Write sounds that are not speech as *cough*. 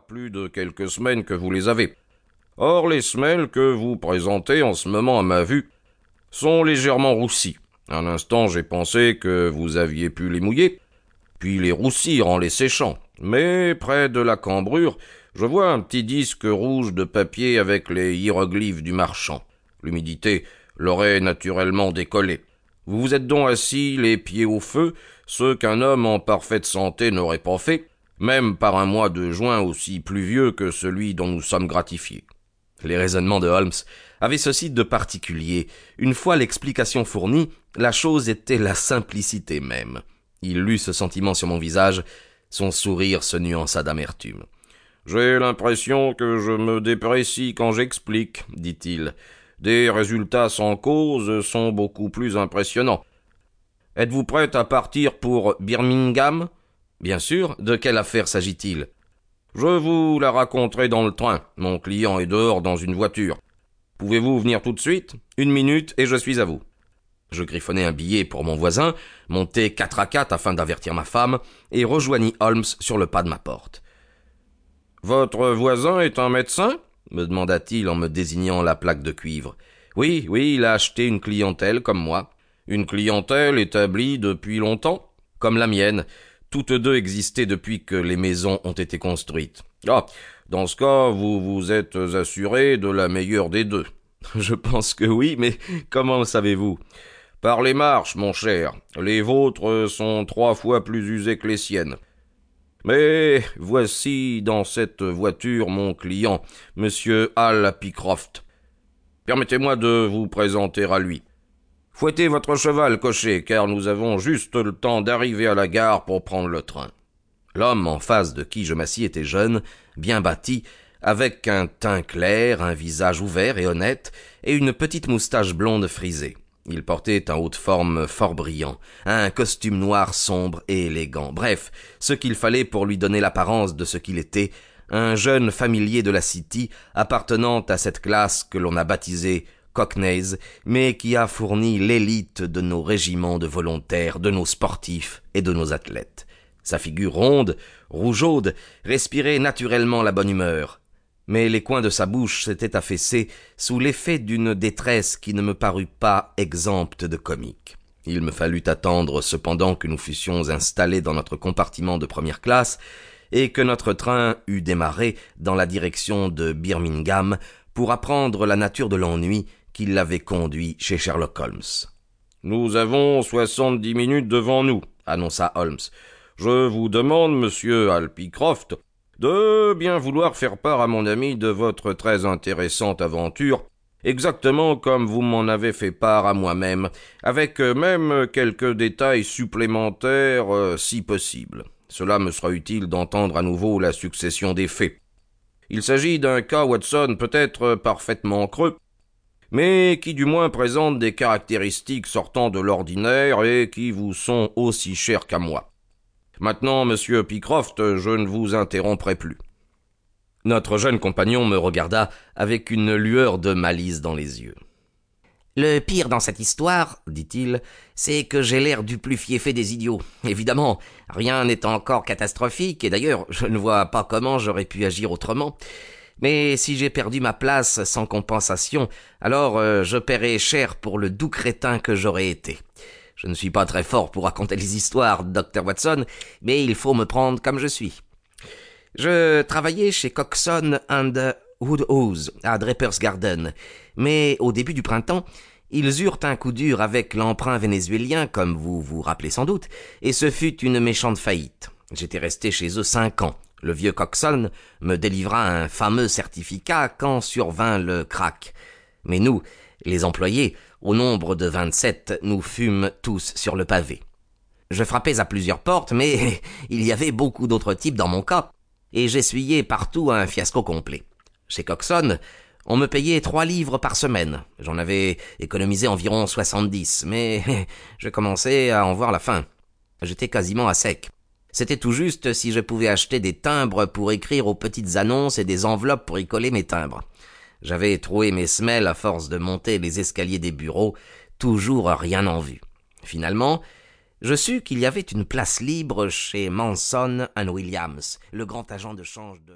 plus de quelques semaines que vous les avez. Or, les semelles que vous présentez en ce moment à ma vue sont légèrement roussies. Un instant, j'ai pensé que vous aviez pu les mouiller, puis les roussir en les séchant. Mais près de la cambrure, je vois un petit disque rouge de papier avec les hiéroglyphes du marchand. L'humidité l'aurait naturellement décollé. Vous vous êtes donc assis les pieds au feu, ce qu'un homme en parfaite santé n'aurait pas fait, même par un mois de juin aussi pluvieux que celui dont nous sommes gratifiés. Les raisonnements de Holmes avaient ceci de particulier. Une fois l'explication fournie, la chose était la simplicité même. Il lut ce sentiment sur mon visage, son sourire se nuança d'amertume. J'ai l'impression que je me déprécie quand j'explique, dit-il. Des résultats sans cause sont beaucoup plus impressionnants. Êtes-vous prête à partir pour Birmingham? Bien sûr. De quelle affaire s'agit-il? Je vous la raconterai dans le train. Mon client est dehors dans une voiture. Pouvez-vous venir tout de suite? Une minute et je suis à vous. Je griffonnai un billet pour mon voisin, montai quatre à quatre afin d'avertir ma femme, et rejoignis Holmes sur le pas de ma porte. Votre voisin est un médecin? me demanda-t-il en me désignant la plaque de cuivre. Oui, oui, il a acheté une clientèle comme moi. Une clientèle établie depuis longtemps Comme la mienne. Toutes deux existaient depuis que les maisons ont été construites. Ah. Dans ce cas, vous vous êtes assuré de la meilleure des deux. *laughs* Je pense que oui, mais comment le savez-vous? Par les marches, mon cher. Les vôtres sont trois fois plus usées que les siennes. Mais voici dans cette voiture mon client, monsieur Hal Pycroft. Permettez-moi de vous présenter à lui. Fouettez votre cheval, cocher, car nous avons juste le temps d'arriver à la gare pour prendre le train. L'homme en face de qui je m'assis était jeune, bien bâti, avec un teint clair, un visage ouvert et honnête, et une petite moustache blonde frisée. Il portait un haut de forme fort brillant, un costume noir sombre et élégant, bref, ce qu'il fallait pour lui donner l'apparence de ce qu'il était, un jeune familier de la City appartenant à cette classe que l'on a baptisée Cockneys, mais qui a fourni l'élite de nos régiments de volontaires, de nos sportifs et de nos athlètes. Sa figure ronde, rougeaude, respirait naturellement la bonne humeur mais les coins de sa bouche s'étaient affaissés sous l'effet d'une détresse qui ne me parut pas exempte de comique. Il me fallut attendre cependant que nous fussions installés dans notre compartiment de première classe et que notre train eût démarré dans la direction de Birmingham pour apprendre la nature de l'ennui qui l'avait conduit chez Sherlock Holmes. Nous avons soixante-dix minutes devant nous, annonça Holmes. Je vous demande, monsieur Alpycroft, de bien vouloir faire part à mon ami de votre très intéressante aventure, exactement comme vous m'en avez fait part à moi-même, avec même quelques détails supplémentaires euh, si possible. Cela me sera utile d'entendre à nouveau la succession des faits. Il s'agit d'un cas Watson peut-être parfaitement creux, mais qui du moins présente des caractéristiques sortant de l'ordinaire et qui vous sont aussi chères qu'à moi. Maintenant, monsieur Pycroft, je ne vous interromprai plus. Notre jeune compagnon me regarda avec une lueur de malice dans les yeux. Le pire dans cette histoire, dit-il, c'est que j'ai l'air du plus fiefé des idiots. Évidemment, rien n'est encore catastrophique, et d'ailleurs, je ne vois pas comment j'aurais pu agir autrement. Mais si j'ai perdu ma place sans compensation, alors euh, je paierai cher pour le doux crétin que j'aurais été. Je ne suis pas très fort pour raconter les histoires, Dr. Watson, mais il faut me prendre comme je suis. Je travaillais chez Coxon and Woodhouse, à Draper's Garden, mais au début du printemps, ils eurent un coup dur avec l'emprunt vénézuélien, comme vous vous rappelez sans doute, et ce fut une méchante faillite. J'étais resté chez eux cinq ans. Le vieux Coxon me délivra un fameux certificat quand survint le crack. Mais nous, les employés, au nombre de vingt-sept, nous fûmes tous sur le pavé. Je frappais à plusieurs portes, mais *laughs* il y avait beaucoup d'autres types dans mon cas, et j'essuyais partout un fiasco complet. Chez Coxon, on me payait trois livres par semaine. J'en avais économisé environ soixante-dix, mais *laughs* je commençais à en voir la fin. J'étais quasiment à sec. C'était tout juste si je pouvais acheter des timbres pour écrire aux petites annonces et des enveloppes pour y coller mes timbres. J'avais troué mes semelles à force de monter les escaliers des bureaux, toujours rien en vue. Finalement, je sus qu'il y avait une place libre chez Manson and Williams, le grand agent de change de